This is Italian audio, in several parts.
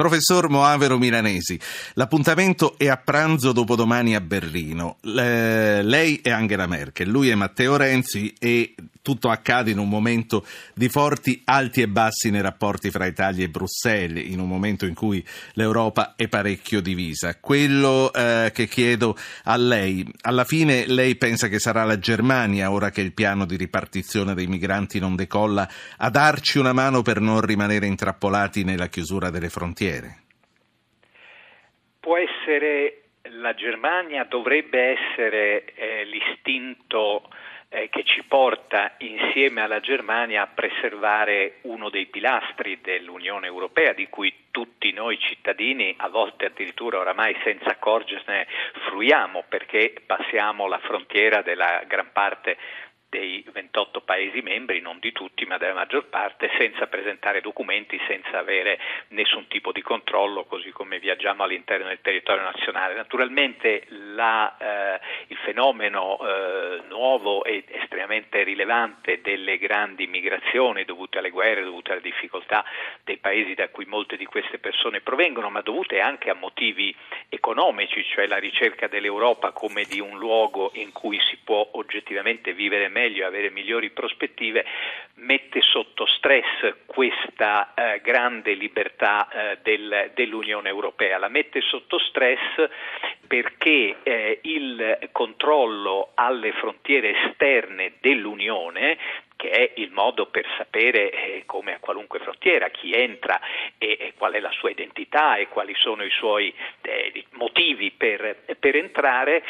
Professor Moavero Milanesi, l'appuntamento è a pranzo dopodomani a Berlino. Le, lei è Angela Merkel, lui è Matteo Renzi e tutto accade in un momento di forti alti e bassi nei rapporti fra Italia e Bruxelles, in un momento in cui l'Europa è parecchio divisa. Quello eh, che chiedo a lei, alla fine lei pensa che sarà la Germania, ora che il piano di ripartizione dei migranti non decolla, a darci una mano per non rimanere intrappolati nella chiusura delle frontiere? Può essere la Germania, dovrebbe essere eh, l'istinto eh, che ci porta insieme alla Germania a preservare uno dei pilastri dell'Unione Europea di cui tutti noi cittadini, a volte addirittura oramai senza accorgersene, fruiamo perché passiamo la frontiera della gran parte dei 28 Paesi membri, non di tutti ma della maggior parte, senza presentare documenti, senza avere nessun tipo di controllo, così come viaggiamo all'interno del territorio nazionale. Naturalmente la, eh, il fenomeno eh, nuovo e estremamente rilevante delle grandi migrazioni dovute alle guerre, dovute alle difficoltà dei paesi da cui molte di queste persone provengono, ma dovute anche a motivi economici, cioè la ricerca dell'Europa come di un luogo in cui si può oggettivamente vivere meglio meglio e avere migliori prospettive, mette sotto stress questa eh, grande libertà eh, del, dell'Unione Europea, la mette sotto stress perché eh, il controllo alle frontiere esterne dell'Unione che è il modo per sapere eh, come a qualunque frontiera chi entra e, e, qual è la sua identità e quali sono i suoi eh, motivi per, per entrare,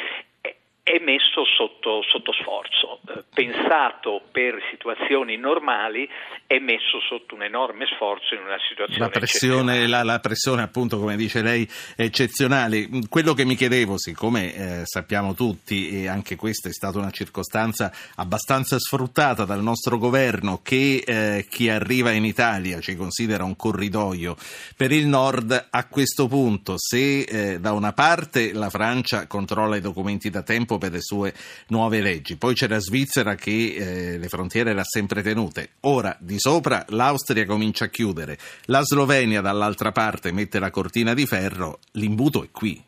è messo sotto, sotto sforzo. Eh, pensato per situazioni normali, è messo sotto un enorme sforzo in una situazione la pressione, la, la pressione, appunto, come dice lei, è eccezionale. Quello che mi chiedevo, siccome eh, sappiamo tutti, e anche questa è stata una circostanza abbastanza sfruttata dal nostro governo, che eh, chi arriva in Italia ci considera un corridoio per il nord, a questo punto, se eh, da una parte la Francia controlla i documenti da tempo per le sue nuove leggi, poi c'è la Svizzera che eh, le frontiere le ha sempre tenute, ora di sopra l'Austria comincia a chiudere, la Slovenia dall'altra parte mette la cortina di ferro, l'imbuto è qui.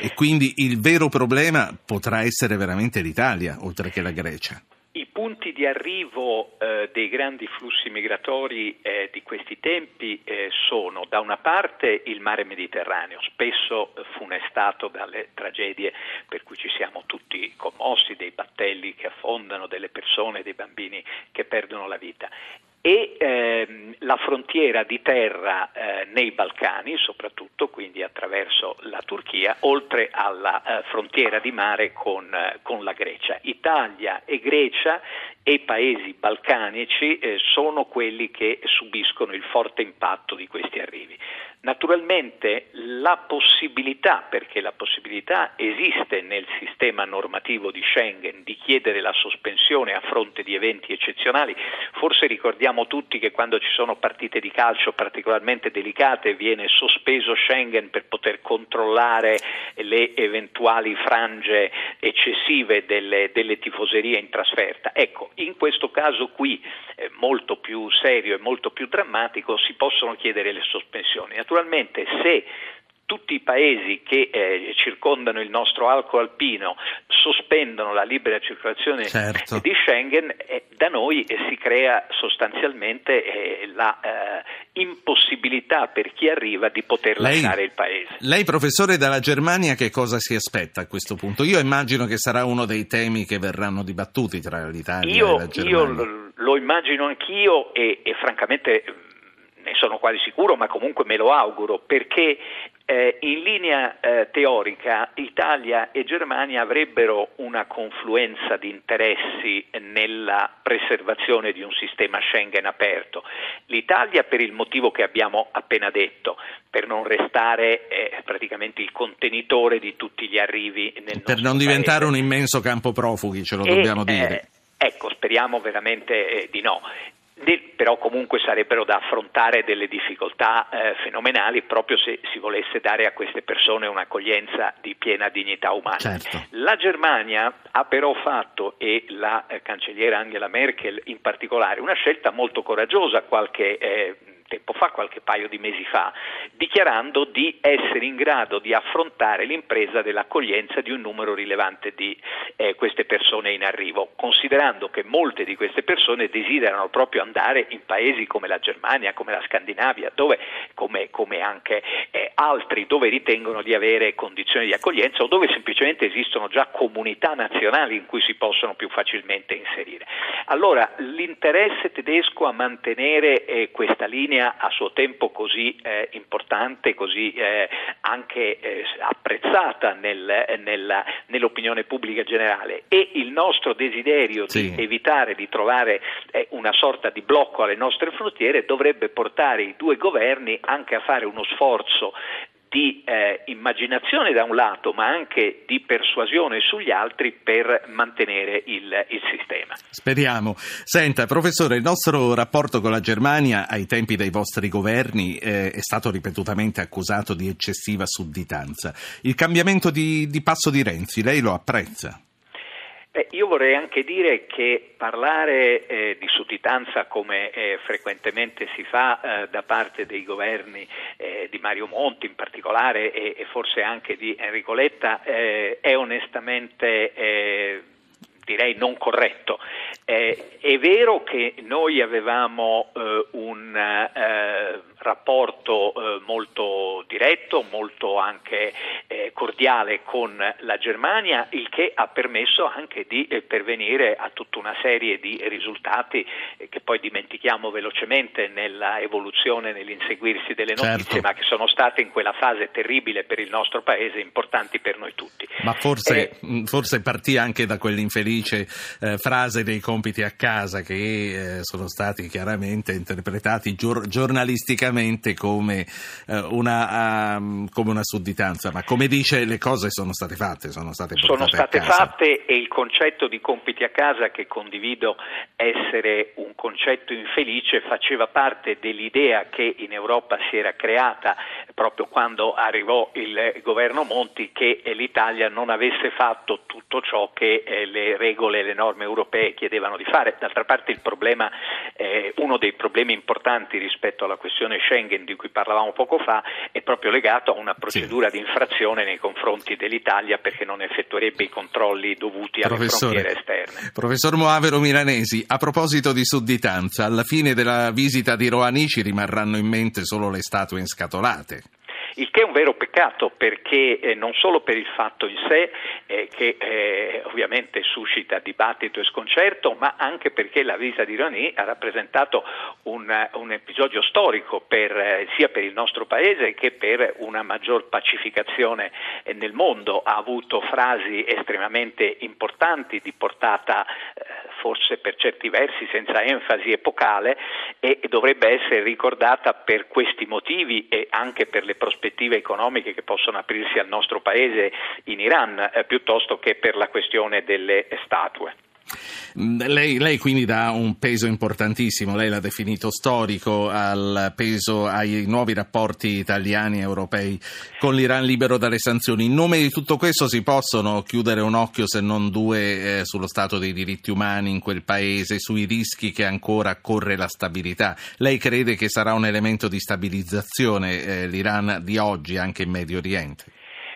E quindi il vero problema potrà essere veramente l'Italia, oltre che la Grecia. I punti di arrivo eh, dei grandi flussi migratori eh, di questi tempi eh, sono da una parte il mare Mediterraneo, spesso eh, funestato dalle tragedie per cui ci siamo tutti commossi, dei battelli che affondano, delle persone, dei bambini che perdono la vita, e ehm, la frontiera di terra eh, nei Balcani, soprattutto quindi attraverso la Turchia, oltre alla eh, frontiera di mare con, eh, con, la Grecia. Italia e Grecia e i paesi balcanici eh, sono quelli che subiscono il forte impatto di questi arrivi. Naturalmente la possibilità, perché la possibilità esiste nel sistema normativo di Schengen, di chiedere la sospensione a fronte di eventi eccezionali, forse ricordiamo tutti che quando ci sono partite di calcio particolarmente delicate viene sospeso Schengen per poter controllare le eventuali frange eccessive delle, delle tifoserie in trasferta. Ecco, in questo caso qui, eh, molto più serio e molto più drammatico, si possono chiedere le sospensioni. Naturalmente se tutti i paesi che eh, circondano il nostro arco alpino sospendono la libera circolazione certo. di Schengen, eh, da noi eh, si crea sostanzialmente eh, la eh, per chi arriva di poter lei, lasciare il paese. Lei, professore dalla Germania, che cosa si aspetta a questo punto? Io immagino che sarà uno dei temi che verranno dibattuti tra l'Italia io, e la Germania. Io lo, lo immagino anch'io e, e francamente ne sono quasi sicuro, ma comunque me lo auguro, perché eh, in linea eh, teorica Italia e Germania avrebbero una confluenza di interessi nella preservazione di un sistema Schengen aperto. L'Italia per il motivo che abbiamo appena detto, per non restare eh, praticamente il contenitore di tutti gli arrivi nel Per non diventare paese. un immenso campo profughi, ce lo e, dobbiamo dire. Eh, ecco, speriamo veramente eh, di no però comunque sarebbero da affrontare delle difficoltà eh, fenomenali proprio se si volesse dare a queste persone un'accoglienza di piena dignità umana. Certo. La Germania ha però fatto, e la eh, cancelliera Angela Merkel in particolare, una scelta molto coraggiosa qualche eh, tempo fa, qualche paio di mesi fa, dichiarando di essere in grado di affrontare l'impresa dell'accoglienza di un numero rilevante di eh, queste persone in arrivo, considerando che molte di queste persone desiderano proprio andare in paesi come la Germania, come la Scandinavia, dove, come, come anche eh, altri, dove ritengono di avere condizioni di accoglienza o dove semplicemente esistono già comunità nazionali in cui si possono più facilmente inserire. Allora, l'interesse tedesco a mantenere eh, questa linea a suo tempo così eh, importante, così eh, anche eh, apprezzata nel, nella, nell'opinione pubblica generale e il nostro desiderio sì. di evitare di trovare eh, una sorta di blocco alle nostre frontiere dovrebbe portare i due governi anche a fare uno sforzo di eh, immaginazione da un lato, ma anche di persuasione sugli altri per mantenere il, il, sistema. Speriamo. Senta, professore, il nostro rapporto con la Germania ai tempi dei vostri governi eh, è stato ripetutamente accusato di eccessiva sudditanza. Il cambiamento di, di passo di Renzi, lei lo apprezza? Beh, io vorrei anche dire che parlare eh, di sudditanza come eh, frequentemente si fa eh, da parte dei governi eh, di Mario Monti in particolare e, e, forse anche di Enrico Letta eh, è onestamente eh, direi non corretto. è vero che noi avevamo un rapporto eh, molto diretto, molto anche eh, cordiale con la Germania, il che ha permesso anche di eh, pervenire a tutta una serie di risultati eh, che poi dimentichiamo velocemente nella evoluzione, nell'inseguirsi delle notizie, certo. ma che sono state in quella fase terribile per il nostro Paese, importanti per noi tutti. Ma forse, eh, forse partì anche da quell'infelice eh, frase dei compiti a casa che sono stati chiaramente interpretati gior- giornalisticamente come, eh, una, um, come, una, sudditanza, ma come dice le cose sono state fatte, sono state Sono state fatte e il concetto di compiti a casa che condivido essere un concetto infelice faceva parte dell'idea che in Europa si era creata proprio quando arrivò il governo Monti che l'Italia non avesse fatto tutto ciò che eh, le regole e le norme europee chiedevano di fare. D'altra parte il problema, eh, uno dei problemi importanti rispetto alla questione Schengen di cui parlavamo poco fa è proprio legato a una procedura sì. di infrazione nei confronti dell'Italia perché non effettuerebbe i controlli dovuti alle Professore, frontiere esterne. Professor Moavero Milanesi, a proposito di sudditanza, alla fine della visita di Roani ci rimarranno in mente solo le statue inscatolate il che è un vero peccato perché eh, non solo per il fatto in sé eh, che eh, ovviamente suscita dibattito e sconcerto, ma anche perché la visita di Rani ha rappresentato un, un episodio storico per, eh, sia per il nostro paese che per una maggior pacificazione eh, nel mondo. Ha avuto frasi estremamente importanti di portata eh, forse per certi versi senza enfasi epocale e dovrebbe essere ricordata per questi motivi e anche per le prospettive economiche che possono aprirsi al nostro Paese in Iran, eh, piuttosto che per la questione delle statue. Mm, lei, lei, quindi dà un peso importantissimo, lei l'ha definito storico, al peso ai nuovi rapporti italiani e europei con l'Iran libero dalle sanzioni. In nome di tutto questo si possono chiudere un occhio, se non due, eh, sullo stato dei diritti umani in quel paese, sui rischi che ancora corre la stabilità. Lei crede che sarà un elemento di stabilizzazione eh, l'Iran di oggi anche in Medio Oriente?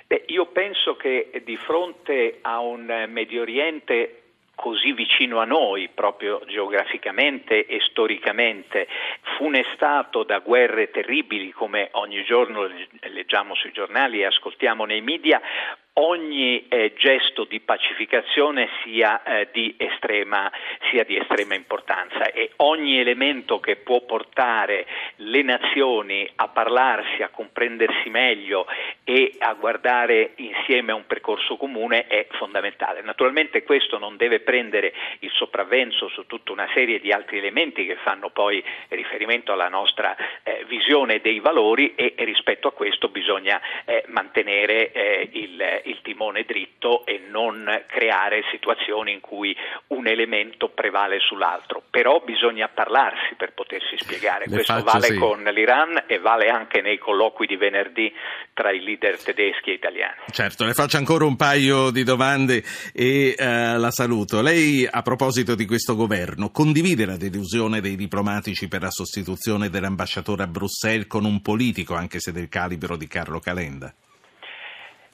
Beh, io penso che di fronte a un Medio Oriente così vicino a noi, proprio geograficamente e storicamente, funestato da guerre terribili come ogni giorno leggiamo sui giornali e ascoltiamo nei media, ogni eh, gesto di pacificazione sia, eh, di estrema, sia, di estrema, importanza e ogni elemento che può portare le nazioni a parlarsi, a comprendersi meglio e a guardare insieme a un percorso comune è fondamentale. Naturalmente questo non deve prendere il sopravvenzo su tutta una serie di altri elementi che fanno poi riferimento alla nostra eh, visione dei valori e, e, rispetto a questo bisogna eh, mantenere eh, il il timone dritto e non creare situazioni in cui un elemento prevale sull'altro. Però bisogna parlarsi per potersi spiegare. Le Questo faccio, vale sì. con l'Iran e vale anche nei colloqui di venerdì tra i leader tedeschi e italiani. Certo, le faccio ancora un paio di domande e eh, la saluto. Lei, a proposito di questo governo, condivide la delusione dei diplomatici per la sostituzione dell'ambasciatore a Bruxelles con un politico, anche se del calibro di Carlo Calenda?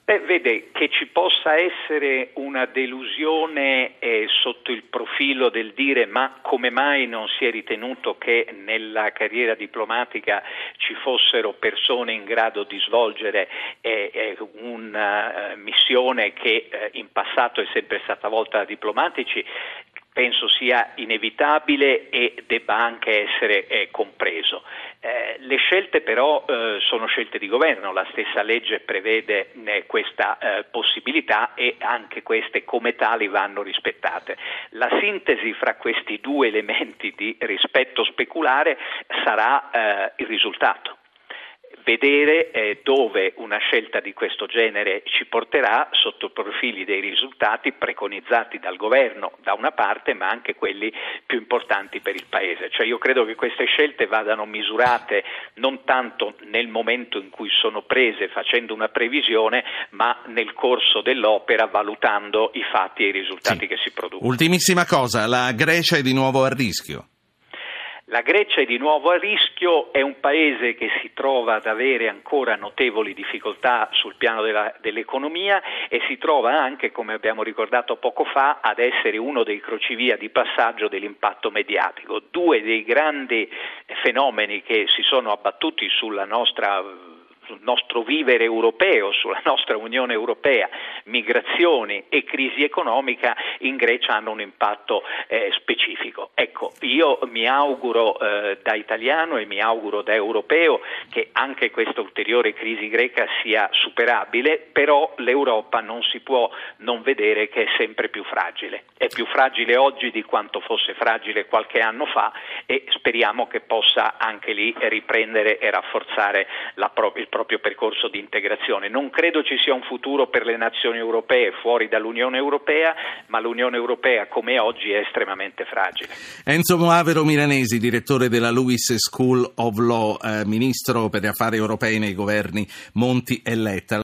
Beh, vede che ci possa essere una delusione eh, sotto il profilo del dire ma come mai non si è ritenuto che nella carriera diplomatica ci fossero persone in grado di svolgere eh, eh, una missione che eh, in passato è sempre stata volta da diplomatici penso sia inevitabile e debba anche essere eh, compreso. Eh, le scelte però eh, sono scelte di governo, la stessa legge prevede eh, questa eh, possibilità e anche queste come tali vanno rispettate. La sintesi fra questi due elementi di rispetto speculare sarà eh, il risultato vedere eh, dove una scelta di questo genere ci porterà sotto profili dei risultati preconizzati dal governo da una parte, ma anche quelli più importanti per il Paese. Cioè io credo che queste scelte vadano misurate non tanto nel momento in cui sono prese facendo una previsione, ma nel corso dell'opera valutando i fatti e i risultati Sì. che si producono. Ultimissima cosa, la Grecia è di nuovo a rischio. La Grecia è di nuovo a rischio, è un paese che si trova ad avere ancora notevoli difficoltà sul piano della, dell'economia e si trova anche, come abbiamo ricordato poco fa, ad essere uno dei crocevia di passaggio dell'impatto mediatico. Due dei grandi fenomeni che si sono abbattuti sulla nostra sul nostro vivere europeo, sulla nostra Unione Europea, migrazioni e crisi economica in Grecia hanno un impatto eh, specifico. Ecco, io mi auguro eh, da italiano e mi auguro da europeo che anche questa ulteriore crisi greca sia superabile, però l'Europa non si può non vedere che è sempre più fragile. È più fragile oggi di quanto fosse fragile qualche anno fa e speriamo che possa anche lì riprendere e rafforzare pro- il proprio percorso di integrazione. Non credo ci sia un futuro per le nazioni europee fuori dall'Unione Europea, ma l'Unione Europea come oggi è estremamente fragile. Enzo Moavero Milanesi, direttore della Lewis School of Law, eh, ministro per gli affari europei nei governi Monti e Letta.